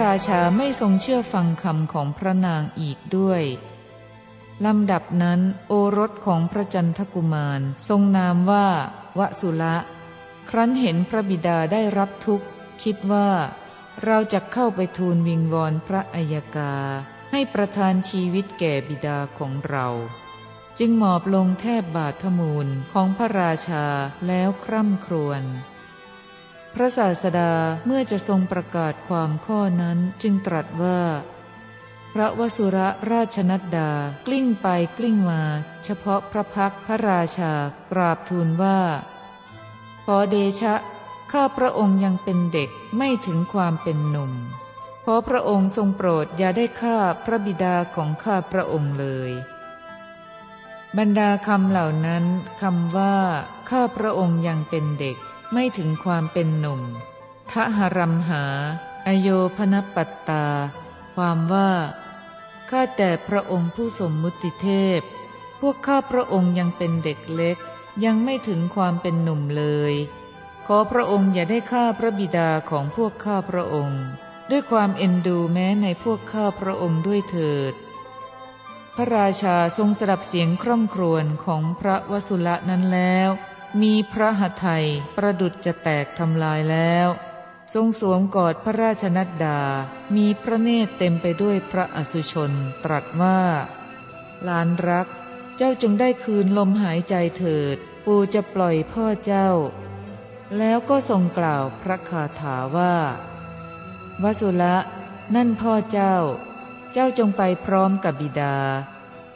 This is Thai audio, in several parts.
ระราชาไม่ทรงเชื่อฟังคำของพระนางอีกด้วยลำดับนั้นโอรสของพระจันทกุมารทรงนามว่าวสุละ ครั้นเห็นพระบิดาได้รับทุกข์ คิดว่า เราจะเข้าไปทูลวิงวอนพระอัยกา ให้ประทานชีวิตแก่บิดาของเรา จึงหมอบลงแทบบาทมูลของพระราชาแล้วคร่ำครวญ พระศาสดาเมื่อจะทรงประกาศความข้อนั้นจึงตรัสว่า พระวสุระราชนัดดากลิ้งไปกลิ้งมา เฉพาะพระพักพระราชากราบทูลว่า ขอเดชะ ข้าพระองค์ยังเป็นเด็กไม่ถึงความเป็นหนุ่ม ขอพระองค์ทรงโปรดอย่าได้ฆ่าพระบิดาของข้าพระองค์เลย บรรดาคำเหล่านั้นคำว่า ข้าพระองค์ยังเป็นเด็ก ไม่ถึงความเป็นหนุ่มทหรัมหา อโยพนปัตตา ความว่า ข้าแต่พระองค์ผู้สมมุติเทพ พวกข้าพระองค์ยังเป็นเด็กเล็ก ยังไม่ถึงความเป็นหนุ่มเลย ขอพระองค์อย่าได้ฆ่าพระบิดาของพวกข้าพระองค์ ด้วยความเอ็นดูแม้ในพวกข้าพระองค์ด้วยเถิด พระราชาทรงสดับเสียงคร่ำครวญของพระวสุละนั้นแล้ว มีพระหทัยประดุจจะแตกทำลายแล้ว ทรงสวมกอดพระราชนัดดา มีพระเนตรเต็มไปด้วยพระอสุชนตรัสว่าลานรัก เจ้าจงได้คืนลมหายใจเถิด ปูจะปล่อยพ่อเจ้า แล้วก็ทรงกล่าวพระคาถาว่าวสุละ นั่นพ่อเจ้า เจ้าจงไปพร้อมกับบิดา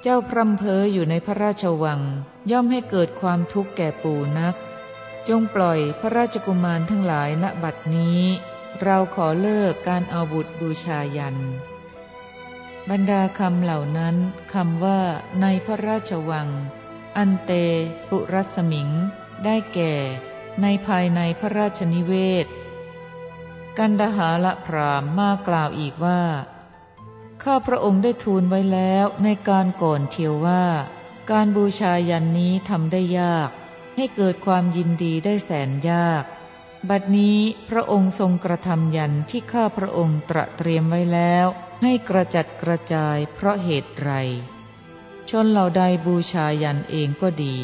เจ้าพรำเพออยู่ในพระราชวัง ย่อมให้เกิดความทุกข์แก่ปู่นัก จงปล่อยพระราชกุมารทั้งหลายณบัดนี้ เราขอเลิกการเอาบุตรบูชายัน บรรดาคำเหล่านั้นคำว่าในพระราชวัง อันเต ปุรัสมิง ได้แก่ ในภายในพระราชนิเวศ กันดหาละพรามมากล่าวอีกว่า ข้าพระองค์ได้ทูลไว้แล้วในการก่อนเทียวว่า การบูชายันนี้ทำได้ยาก ให้เกิดความยินดีได้แสนยาก บัดนี้พระองค์ทรงกระทำยันที่ข้าพระองค์ตระเตรียมไว้แล้ว ให้กระจัดกระจายเพราะเหตุไร ชนเหล่าใดบูชายันเองก็ดี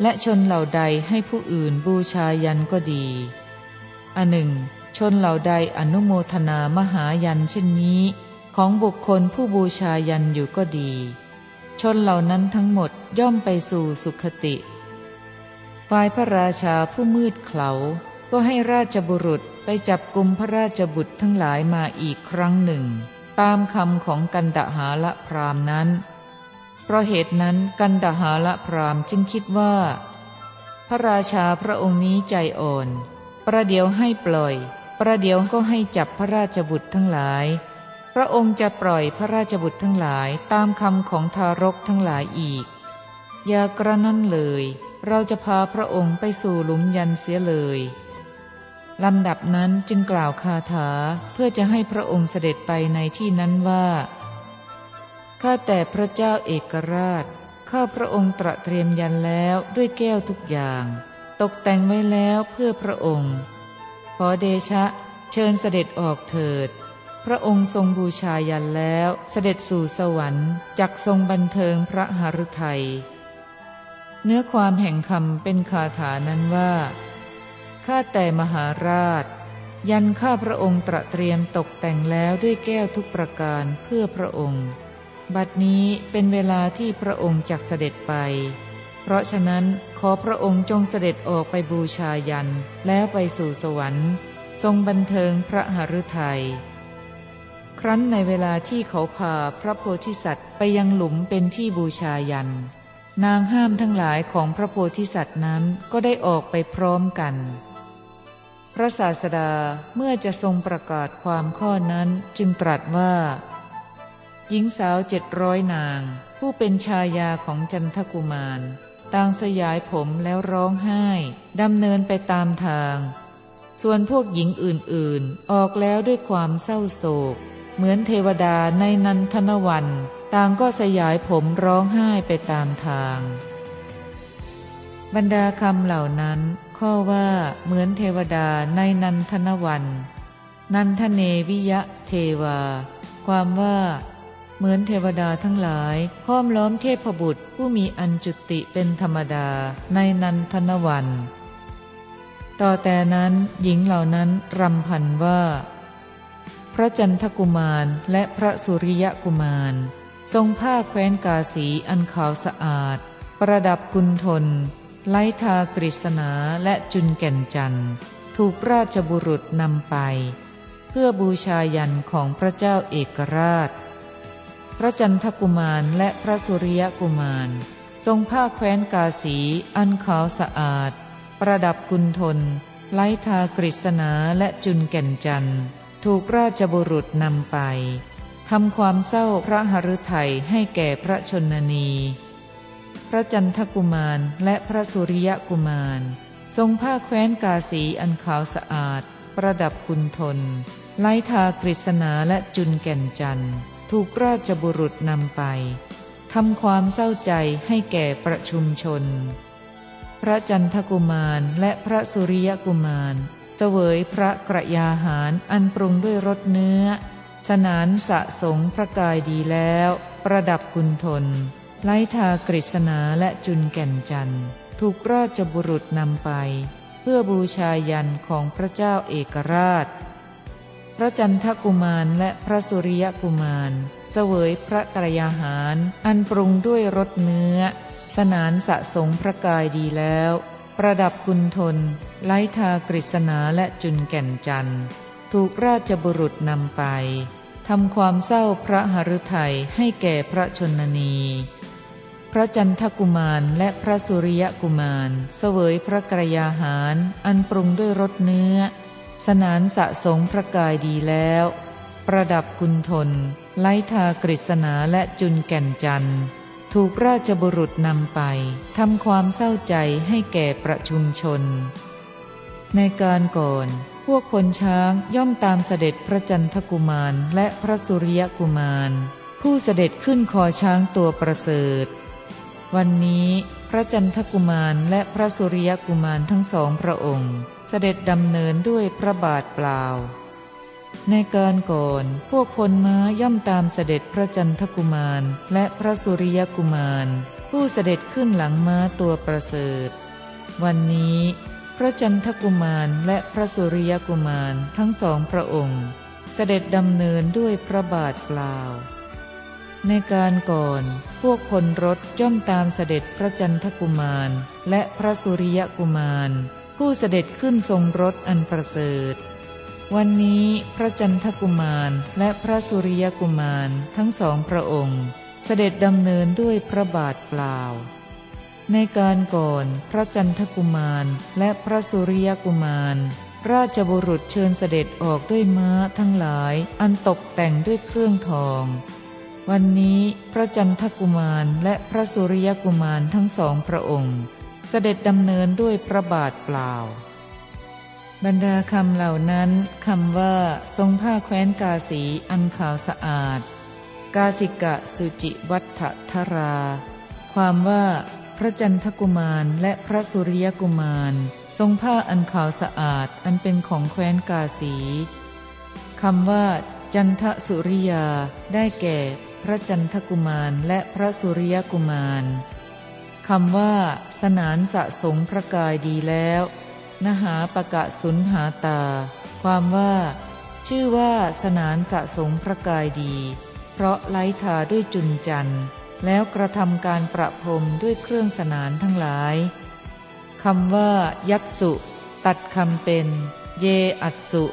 และชนเหล่าใดให้ผู้อื่นบูชายันก็ดีอันหนึ่ง ชนเหล่าใดอนุโมทนามหายันเช่นนี้ ของบุคคลผู้บูชายันอยู่ก็ดี ชนเหล่านั้นทั้งหมดย่อมไปสู่สุขติฝ่ายพระราชาผู้มืดเขลาก็ให้ราชบุรุษไปจับกลุ่มพระราชบุตรทั้งหลายมาอีกครั้งหนึ่ง ตามคำของกันดหาละพรามนั้น เพราะเหตุนั้นกันดหาละพรามจึงคิดว่า พระราชาพระองค์นี้ใจอ่อน ประเดี๋ยวให้ปล่อย ประเดี๋ยวก็ให้จับพระราชบุตรทั้งหลาย พระองค์จะปล่อยพระราชบุตรทั้งหลายตามคำของทารกทั้งหลายอีก อย่ากระนั้นเลย เราจะพาพระองค์ไปสู่หลุมยันเสียเลยลำดับนั้นจึงกล่าวคาถาเพื่อจะให้พระองค์เสด็จไปในที่นั้นว่าข้าแต่พระเจ้าเอกราช ข้าพระองค์ตระเตรียมยันแล้วด้วยแก้วทุกอย่าง ตกแต่งไว้แล้วเพื่อพระองค์ ขอเดชะ เชิญเสด็จออกเถิด พระองค์ทรงบูชายันแล้วเสด็จสู่สวรรค์จักทรงบันเทิงพระหฤทัยเนื้อความแห่งคำเป็นคาถานั้นว่า ข้าแต่มหาราช ยันข้าพระองค์ตระเตรียมตกแต่งแล้วด้วยแก้วทุกประการเพื่อพระองค์ บัดนี้เป็นเวลาที่พระองค์จักเสด็จไป เพราะฉะนั้นขอพระองค์จงเสด็จออกไปบูชายันแล้วไปสู่สวรรค์ ทรงบันเทิงพระหฤทัย ครั้นในเวลาที่เขาพาพระโพธิสัตว์ไปยังหลุมเป็นที่บูชายัน นางห้ามทั้งหลายของพระโพธิสัตว์นั้นก็ได้ออกไปพร้อมกัน พระศาสดาเมื่อจะทรงประกาศความข้อนั้นจึงตรัสว่า หญิงสาวเจ็ดร้อยนาง ผู้เป็นชายาของจันทกุมารต่างสยายผมแล้วร้องไห้ดำเนินไปตามทาง ส่วนพวกหญิงอื่นๆ ออกแล้วด้วยความเศร้าโศก เหมือนเทวดาในนันทนวัน ต่างก็สยายผมร้องไห้ไปตามทาง บรรดาคำเหล่านั้น ข้อว่าเหมือนเทวดาในนันทนวัน นันทเนวิยะเทวา ความว่าเหมือนเทวดาทั้งหลายห้อมล้อมเทพบุตรผู้มีอันจุติเป็นธรรมดาในนันทนวัน ต่อแต่นั้นหญิงเหล่านั้นรำพันว่า พระจันทกุมารและพระสุริยกุมาร ทรงผ้าแคว้นกาสีอันขาวสะอาด ประดับกุณฑลไล้ทากฤษณาและจุนแก่นจันทร์ ถูกราชบุรุษนำไป เพื่อบูชายันของพระเจ้าเอกราช พระจันทกุมารและพระสุริยกุมาร ทรงผ้าแคว้นกาสีอันขาวสะอาด ประดับกุณฑลไล้ทากฤษณาและจุนแก่นจันทร์ ถูกราชบุรุษนำไปทำความเศร้าพระหฤทัยให้แก่พระชนนี พระจันทกุมารและพระสุริยกุมาร ทรงผ้าแคว้นกาสีอันขาวสะอาด ประดับกุณฑลไล้ทากฤษณาและจุนแก่นจันทร์ถูกราชบุรุษนำไปทำความเศร้าใจให้แก่ประชุมชน พระจันทกุมารและพระสุริยกุมาร เจวยพระกระยาหารอันปรุงด้วยรสเนื้อสนานสะสงพระกายดีแล้ว ประดับกุณฑลไลทากฤษณาและจุนแก่นจันทร์ถูกราชบุรุษนำไป เพื่อบูชายันของพระเจ้าเอกราช พระจันทกุมารและพระสุริยกุมาร เสวยพระกรยาหาร อันปรุงด้วยรสเนื้อ สนานสะสมพระกายดีแล้ว ประดับกุณฑลไลทากฤษณาและจุนแก่นจันทร์ ถูกราชบุรุษนำไปทำความเศร้าพระหฤทัยให้แก่พระชนนี พระจันทกุมารและพระสุริยกุมาร เสวยพระกรยาหาร อันปรุงด้วยรสเนื้อ สนานสะสงพระกายดีแล้ว ประดับกุณฑลไลทากฤษณาและจุนแก่นจันทร์ ถูกราชบุรุษนำไปทำความเศร้าใจให้แก่ประชุมชน ในการก่อน พวกคนช้างย่อมตามเสด็จพระจันทกุมารและพระสุริยกุมาร ผู้เสด็จขึ้นคอช้างตัวประเสริฐ วันนี้พระจันทกุมารและพระสุริยกุมารทั้งสองพระองค์ เสด็จดำเนินด้วยพระบาทเปล่า ในการก่อนพวกพลม้าย่อมตามเสด็จพระจันทกุมารและพระสุริยกุมาร ผู้เสด็จขึ้นหลังม้าตัวประเสริฐ วันนี้ พระจันทกุมารและพระสุริยกุมารทั้งสองพระองค์ เสด็จดำเนินด้วยพระบาทเปล่า ในการก่อนพวกคนรถย่อมตามเสด็จพระจันทกุมารและพระสุริยกุมาร ผู้เสด็จขึ้นทรงรถอันประเสริฐ วันนี้พระจันทกุมารและพระสุริยกุมารทั้งสองพระองค์ เสด็จดำเนินด้วยพระบาทเปล่า ในการก่อนพระจันทกุมารและพระสุริยกุมาร ราชบุรุษเชิญเสด็จออกด้วยม้าทั้งหลายอันตกแต่งด้วยเครื่องทอง วันนี้พระจันทกุมารและพระสุริยกุมารทั้งสองพระองค์ เสด็จดำเนินด้วยพระบาทเปล่า บรรดาคำเหล่านั้นคำว่า ทรงผ้าแคว้นกาสีอันขาวสะอาด กาสิกะสุจิวัฏทรา ความว่า พระจันทกุมารและพระสุริยกุมาร ทรงผ้าอันขาวสะอาดอันเป็นของแคว้นกาสีคำว่า จันทสุริยา ได้แก่ พระจันทกุมารและพระสุริยกุมารคำว่า สนานสะสงพระกายดีแล้ว นหาปะกะสุนหาตา ความว่า ชื่อว่าสนานสะสงพระกายดี เพราะไล้ทาด้วยจุนจัน แล้วกระทำการประพรมด้วยเครื่องสนานทั้งหลายคำว่า ยัตสุ ตัดคำเป็น เยอัตสุ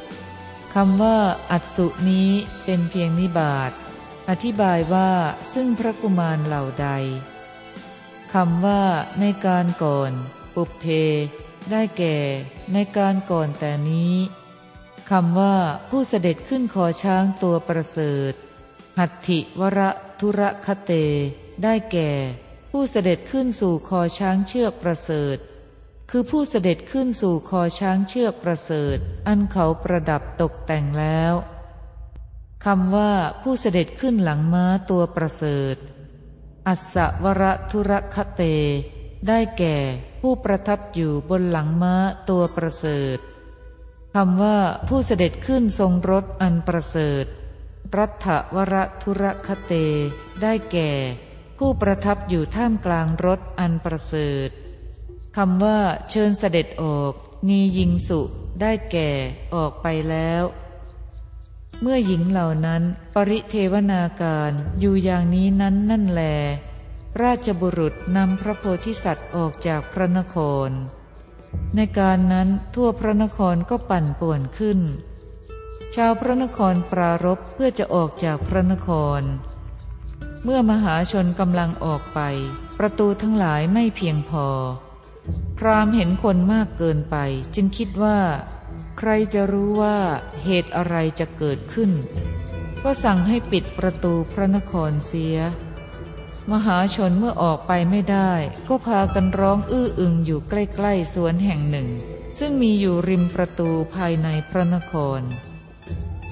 คำว่า อัตสุนี้เป็นเพียงนิบาตอธิบายว่าซึ่งพระกุมารเหล่าใดคำว่า ในการก่อน ปุเพ ได้แก่ ในการก่อนแต่นี้คำว่าผู้เสด็จขึ้นคอช้างตัวประเสริฐหัตถิวระ ทุระคเต ได้แก่ ผู้เสด็จขึ้นสู่คอช้างเชือกประเสริฐ คือผู้เสด็จขึ้นสู่คอช้างเชือกประเสริฐ อันเขาประดับตกแต่งแล้วคำว่าผู้เสด็จขึ้นหลังม้าตัวประเสริฐ อัศวรทุระคเต ได้แก่ผู้ประทับอยู่บนหลังม้าตัวประเสริฐคำว่าผู้เสด็จขึ้นทรงรถอันประเสริฐ รัฐวรทุรคเต ได้แก่ ผู้ประทับอยู่ท่ามกลางรถอันประเสริฐคำว่าเชิญเสด็จออกนียิงสุได้แก่ออกไปแล้ว เมื่อหญิงเหล่านั้นปริเทวนาการอยู่อย่างนี้นั้นนั่นแล ราชบุรุษนำพระโพธิสัตว์ออกจากพระนคร ในการนั้นทั่วพระนครก็ปั่นป่วนขึ้น ชาวพระนครปรารบเพื่อจะออกจากพระนคร เมื่อมหาชนกำลังออกไป ประตูทั้งหลายไม่เพียงพอ พรามเห็นคนมากเกินไป จึงคิดว่า ใครจะรู้ว่าเหตุอะไรจะเกิดขึ้น ก็สั่งให้ปิดประตูพระนครเสีย มหาชนเมื่อออกไปไม่ได้ ก็พากันร้องอื้ออึงอยู่ใกล้ๆสวนแห่งหนึ่ง ซึ่งมีอยู่ริมประตูภายในพระนคร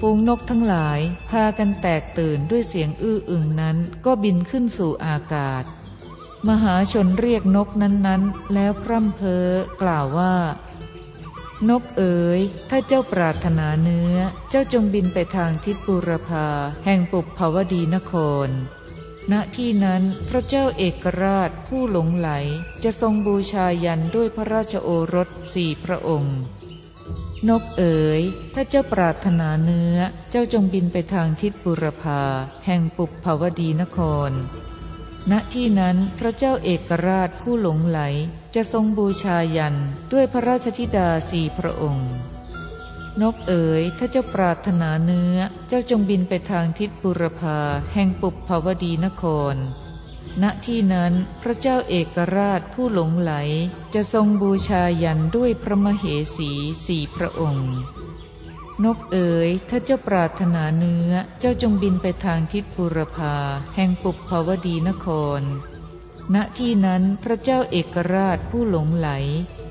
ฟูงนกทั้งหลายพากันแตกตื่นด้วยเสียงอื้ออึงนั้นก็บินขึ้นสู่อากาศ มหาชนเรียกนกนั้นๆ แล้วพร่ำเพ้อกล่าวว่า นกเอ๋ย ถ้าเจ้าปรารถนาเนื้อ เจ้าจงบินไปทางทิศปุรพาแห่งปุบภาวดีนคร ณที่นั้นพระเจ้าเอกราชผู้หลงไหลจะทรงบูชายันด้วยพระราชโอรสสี่พระองค์ นกเอ๋ย ถ้าเจ้าปรารถนาเนื้อ เจ้าจงบินไปทางทิศปุรพา แห่งปุบภาวดีนคร ณ ที่นั้นพระเจ้าเอกราชผู้หลงไหล จะทรงบูชายันด้วยพระราชธิดาสี่พระองค์ นกเอ๋ย ถ้าเจ้าปรารถนาเนื้อ เจ้าจงบินไปทางทิศบุรพา แห่งปุบภาวดีนคร ณที่นั้นพระเจ้าเอกราชผู้หลงไหล จะทรงบูชายันด้วยพระมเหสีสี่พระองค์ นกเอ๋ยถ้าเจ้าปรารถนาเนื้อเจ้าจงบินไปทางทิศบุรพาแห่งปุบภาวดีนคร ณที่นั้นพระเจ้าเอกราชผู้หลงไหล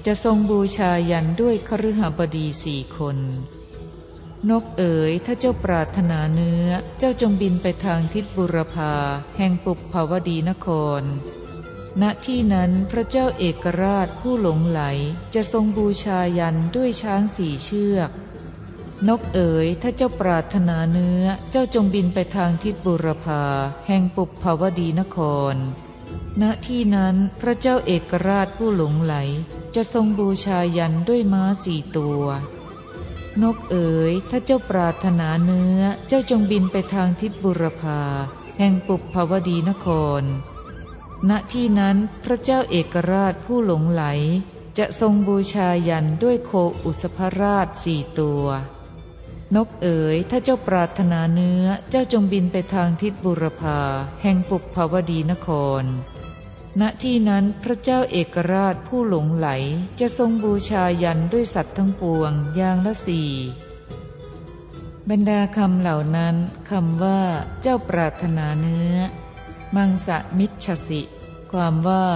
จะทรงบูชายันด้วยคฤหบดีสี่คน นกเอ๋ยถ้าเจ้าปรารถนาเนื้อ เจ้าจงบินไปทางทิศบุรพาแห่งปุบภาวดีนคร ณที่นั้นพระเจ้าเอกราชผู้หลงไหลจะทรงบูชายันด้วยช้างสี่เชือก นกเอ๋ยถ้าเจ้าปรารถนาเนื้อ เจ้าจงบินไปทางทิศบุรพาแห่งปุบภาวดีนคร ณที่นั้นพระเจ้าเอกราชผู้หลงไหลจะทรงบูชายันด้วยม้าสี่ตัว นกเอ๋ย ถ้าเจ้าปรารถนาเนื้อ เจ้าจงบินไปทางทิศบุรพา แห่งปุบภาวดีนคร ณที่นั้นพระเจ้าเอกราชผู้หลงไหล จะทรงบูชายันด้วยโคอุสภราชสี่ตัว นกเอ๋ย ถ้าเจ้าปรารถนาเนื้อ เจ้าจงบินไปทางทิศบุรพา แห่งปุบภาวดีนคร ณที่นั้นพระเจ้าเอกราชผู้หลงไหลจะทรงบูชายันด้วยสัตว์ทั้งปวงอย่างละสี่บรรดาคำเหล่านั้นคำว่า เจ้าปรารถนาเนื้อ มังสะมิชสิ ความว่า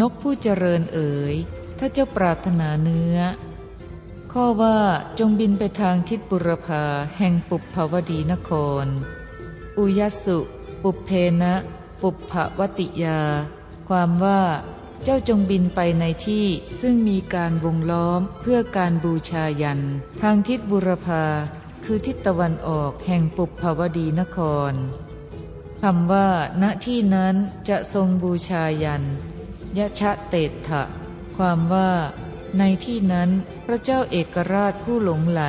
นกผู้เจริญเอ๋ย ถ้าเจ้าปรารถนาเนื้อ ข้อว่าจงบินไปทางทิศบุรพาแห่งปุบภวดีนคร อุยสุ ปุเพนะ ปุบภวติยา ความว่า เจ้าจงบินไปในที่ซึ่งมีการวงล้อมเพื่อการบูชายัน ทางทิศบุรพาคือทิศตะวันออกแห่งปุบภาวดีนครคำว่า ณที่นั้นจะทรงบูชายันยะชะเตถะ ความว่า ในที่นั้นพระเจ้าเอกราชผู้หลงไหล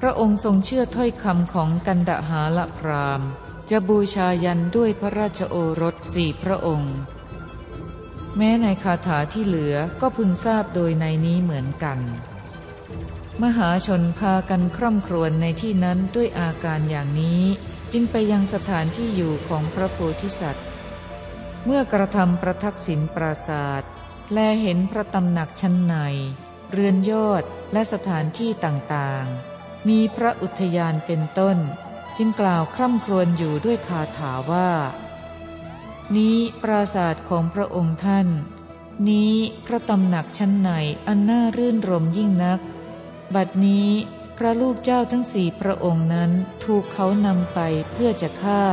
พระองค์ทรงเชื่อถ้อยคำของกันดหาละพรามจะบูชายันด้วยพระราชโอรสสี่พระองค์ แม้ในคาถาที่เหลือก็พึงทราบโดยในนี้เหมือนกัน มหาชนพากันคร่ำครวญในที่นั้นด้วยอาการอย่างนี้จึงไปยังสถานที่อยู่ของพระโพธิสัตว์ เมื่อกระทำประทักษิณปราศาสตร์แลเห็นพระตำหนักชั้นใน เรือนยอดและสถานที่ต่างๆ มีพระอุทยานเป็นต้น จึงกล่าวคร่ำครวญอยู่ด้วยคาถาว่า นี้ปราศาสตร์ของพระองค์ท่าน นี้พระตำหนักชั้นในอันน่ารื่นรมยิ่งนัก บัดนี้พระลูกเจ้าทั้งสี่พระองค์นั้นถูกเขานำไปเพื่อจะฆ่า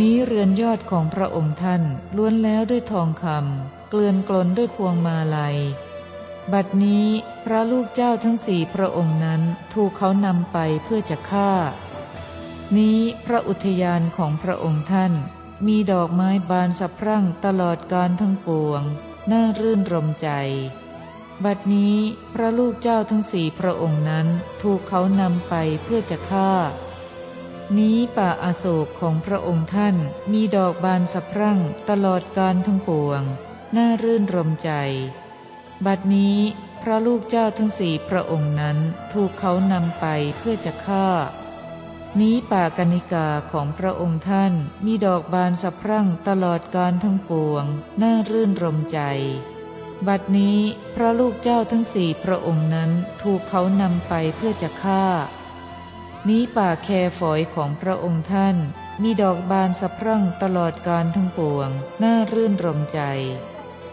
นี้เรือนยอดของพระองค์ท่านล้วนแล้วด้วยทองคำเกลื่อนกลนด้วยพวงมาลัย บัดนี้พระลูกเจ้าทั้งสี่พระองค์นั้นถูกเขานำไปเพื่อจะฆ่า นี้พระอุทยานของพระองค์ท่าน มีดอกไม้บานสะพรั่งตลอดการทั้งปวง น่ารื่นรมใจ บัดนี้พระลูกเจ้าทั้งสี่พระองค์นั้นถูกเขานำไปเพื่อจะฆ่า นี้ป่าอาโศกของพระองค์ท่านมีดอกบานสะพรั่งตลอดการทั้งปวง น่ารื่นรมใจ บัดนี้พระลูกเจ้าทั้งสี่พระองค์นั้นถูกเขานำไปเพื่อจะฆ่า นี้ป่ากนิกาของพระองค์ท่านมีดอกบานสะพรั่งตลอดการทั้งปวง น่ารื่นรมใจ บัดนี้พระลูกเจ้าทั้งสี่พระองค์นั้นถูกเขานำไปเพื่อจะฆ่า นี้ป่าแคฝอยของพระองค์ท่าน มีดอกบานสะพรั่งตลอดการทั้งปวง น่ารื่นรมใจ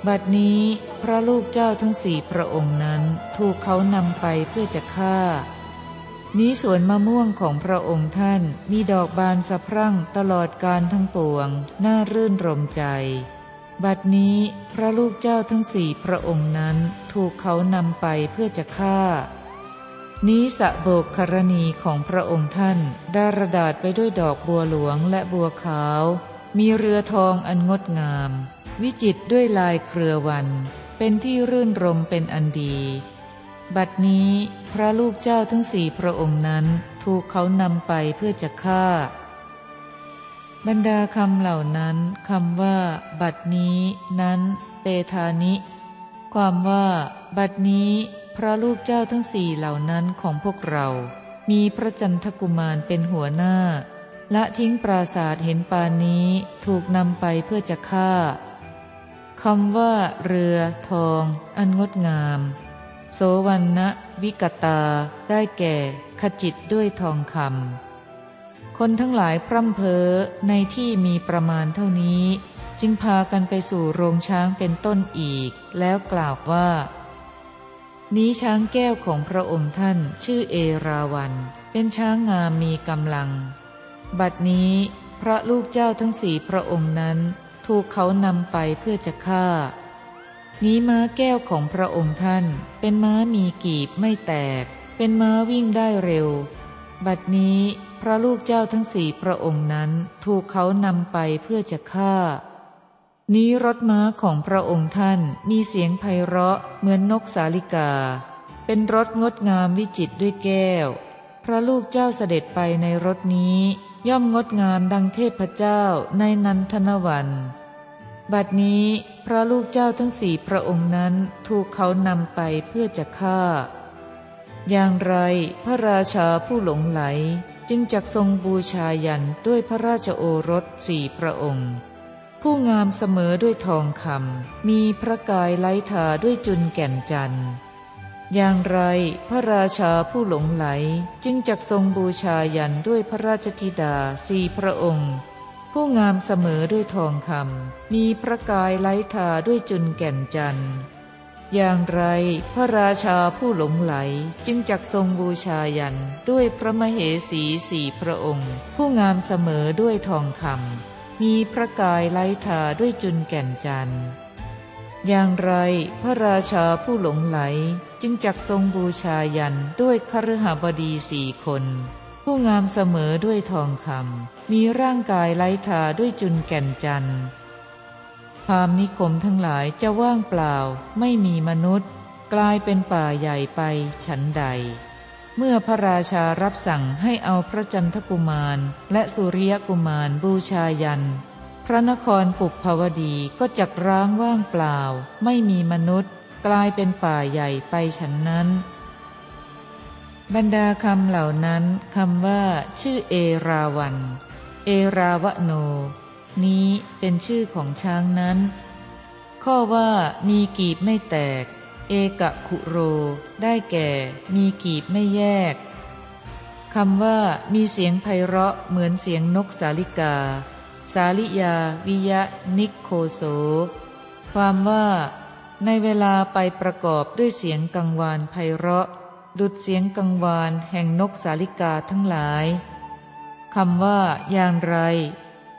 บัดนี้พระลูกเจ้าทั้งสี่พระองค์นั้นถูกเขานำไปเพื่อจะฆ่า นี้สวนมะม่วงของพระองค์ท่านมีดอกบานสะพรั่งตลอดการทั้งปวง น่ารื่นรมใจ บัดนี้พระลูกเจ้าทั้งสี่พระองค์นั้นถูกเขานำไปเพื่อจะฆ่า นี้สะโบกครณีของพระองค์ท่านไดาระดาษไปด้วยดอกบัวหลวงและบัวขาว มีเรือทองอันงดงาม วิจิตด้วยลายเครือวัน เป็นที่รื่นรมเป็นอันดี บัดนี้พระลูกเจ้าทั้งสี่พระองค์นั้นถูกเขานำไปเพื่อจะฆ่า บรรดาคำเหล่านั้นคำว่า บัดนี้ นั้น เตธานิ ความว่า บัดนี้ พระลูกเจ้าทั้งสี่เหล่านั้นของพวกเรา มีพระจันทกุมารเป็นหัวหน้า ละทิ้งปราศาสตเห็นปานนี้ถูกนำไปเพื่อจะฆ่าคำว่า เรือ ทอง อันงดงาม วันนะวิกตา ได้แก่ ขจิตด้วยทองคำคนทั้งหลายพร่ำเพ้อในที่มีประมาณเท่านี้ จึงพากันไปสู่โรงช้างเป็นต้นอีก แล้วกล่าวว่า นี้ช้างแก้วของพระองค์ท่านชื่อเอราวัน เป็นช้างงามมีกำลัง บัดนี้พระลูกเจ้าทั้งสี่พระองค์นั้น ถูกเขานำไปเพื่อจะฆ่า นี้ม้าแก้วของพระองค์ท่าน เป็นม้ามีกีบไม่แตก เป็นม้าวิ่งได้เร็ว บัดนี้พระลูกเจ้าทั้งสี่พระองค์นั้นถูกเขานำไปเพื่อจะฆ่า นี้รถม้าของพระองค์ท่านมีเสียงไพเราะเหมือนนกสาลิกา เป็นรถงดงามวิจิตด้วยแก้ว พระลูกเจ้าเสด็จไปในรถนี้ ย่อมงดงามดังเทพเจ้าในนันทนวัน บัดนี้พระลูกเจ้าทั้งสี่พระองค์นั้นถูกเขานำไปเพื่อจะฆ่า อย่างไรพระราชาผู้หลงไหลจึงจักทรงบูชายันด้วยพระราชโอรสสี่พระองค์ ผู้งามเสมอด้วยทองคำมีพระกายไล้ทาด้วยจุนแก่นจันทร์อย่างไรพระราชาผู้หลงไหลจึงจักทรงบูชายันด้วยพระราชธิดาสี่พระองค์ ผู้งามเสมอด้วยทองคำมีพระกายไล้ทาด้วยจุนแก่นจันทร์อย่างไรพระราชาผู้หลงไหลจึงจักทรงบูชายันด้วยพระมเหสีสี่พระองค์ ผู้งามเสมอด้วยทองคำมีพระกายไล้ทาด้วยจุนแก่นจันทร์อย่างไรพระราชาผู้หลงไหลจึงจักทรงบูชายันด้วยครหบดีสี่คน ผู้งามเสมอด้วยทองคำมีร่างกายไร้ทาด้วยจุนแก่นจันทร์พามนิคมทั้งหลายจะว่างเปล่า ไม่มีมนุษย์ กลายเป็นป่าใหญ่ไปฉันใด เมื่อพระราชารับสั่งให้เอาพระจันทกุมาร และสุริยกุมารบูชายัน พระนครปุบภาวดีก็จักร้างว่างเปล่า ไม่มีมนุษย์ กลายเป็นป่าใหญ่ไปฉันนั้น บรรดาคำเหล่านั้นคำว่า ชื่อเอราวัน เอราวโน นี้เป็นชื่อของช้างนั้น ข้อว่ามีกีบไม่แตก เอกะคุโร ได้แก่ มีกีบไม่แยกคำว่า มีเสียงไพเราะเหมือนเสียงนกสาลิกา สาลิยา วิยะ นิโคโส ความว่า ในเวลาไปประกอบด้วยเสียงกังวานไพเราะ ดุดเสียงกังวานแห่งนกสาลิกาทั้งหลายคำว่าอย่างไร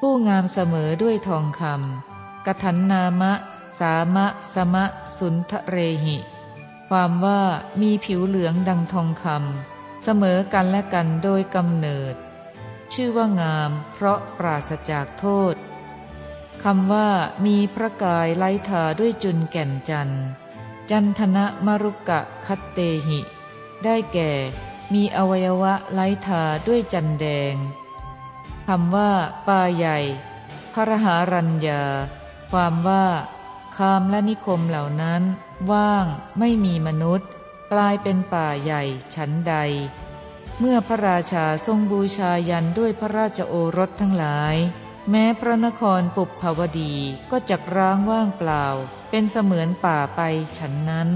ผู้งามเสมอด้วยทองคำกถันนามะ สามะ สมะ สุนทะเรหิ ความว่ามีผิวเหลืองดังทองคำเสมอกันและกันโดยกำเนิด ชื่อว่างามเพราะปราศจากโทษคำว่ามีพระกายไล้ทาด้วยจุนแก่นจันจันทนะมรุกะคัตเตหิ ได้แก่ มีอวัยวะไล้ทาด้วยจันแดงคำว่าป่าใหญ่พระหารัญญา ความว่าคามและนิคมเหล่านั้น ว่างไม่มีมนุษย์ กลายเป็นป่าใหญ่ชั้นใด เมื่อพระราชาทรงบูชายันด้วยพระราชโอรสทั้งหลาย แม้พระนครปุบภาวดีก็จักร้างว่างเปล่า เป็นเสมือนป่าไปฉันนั้น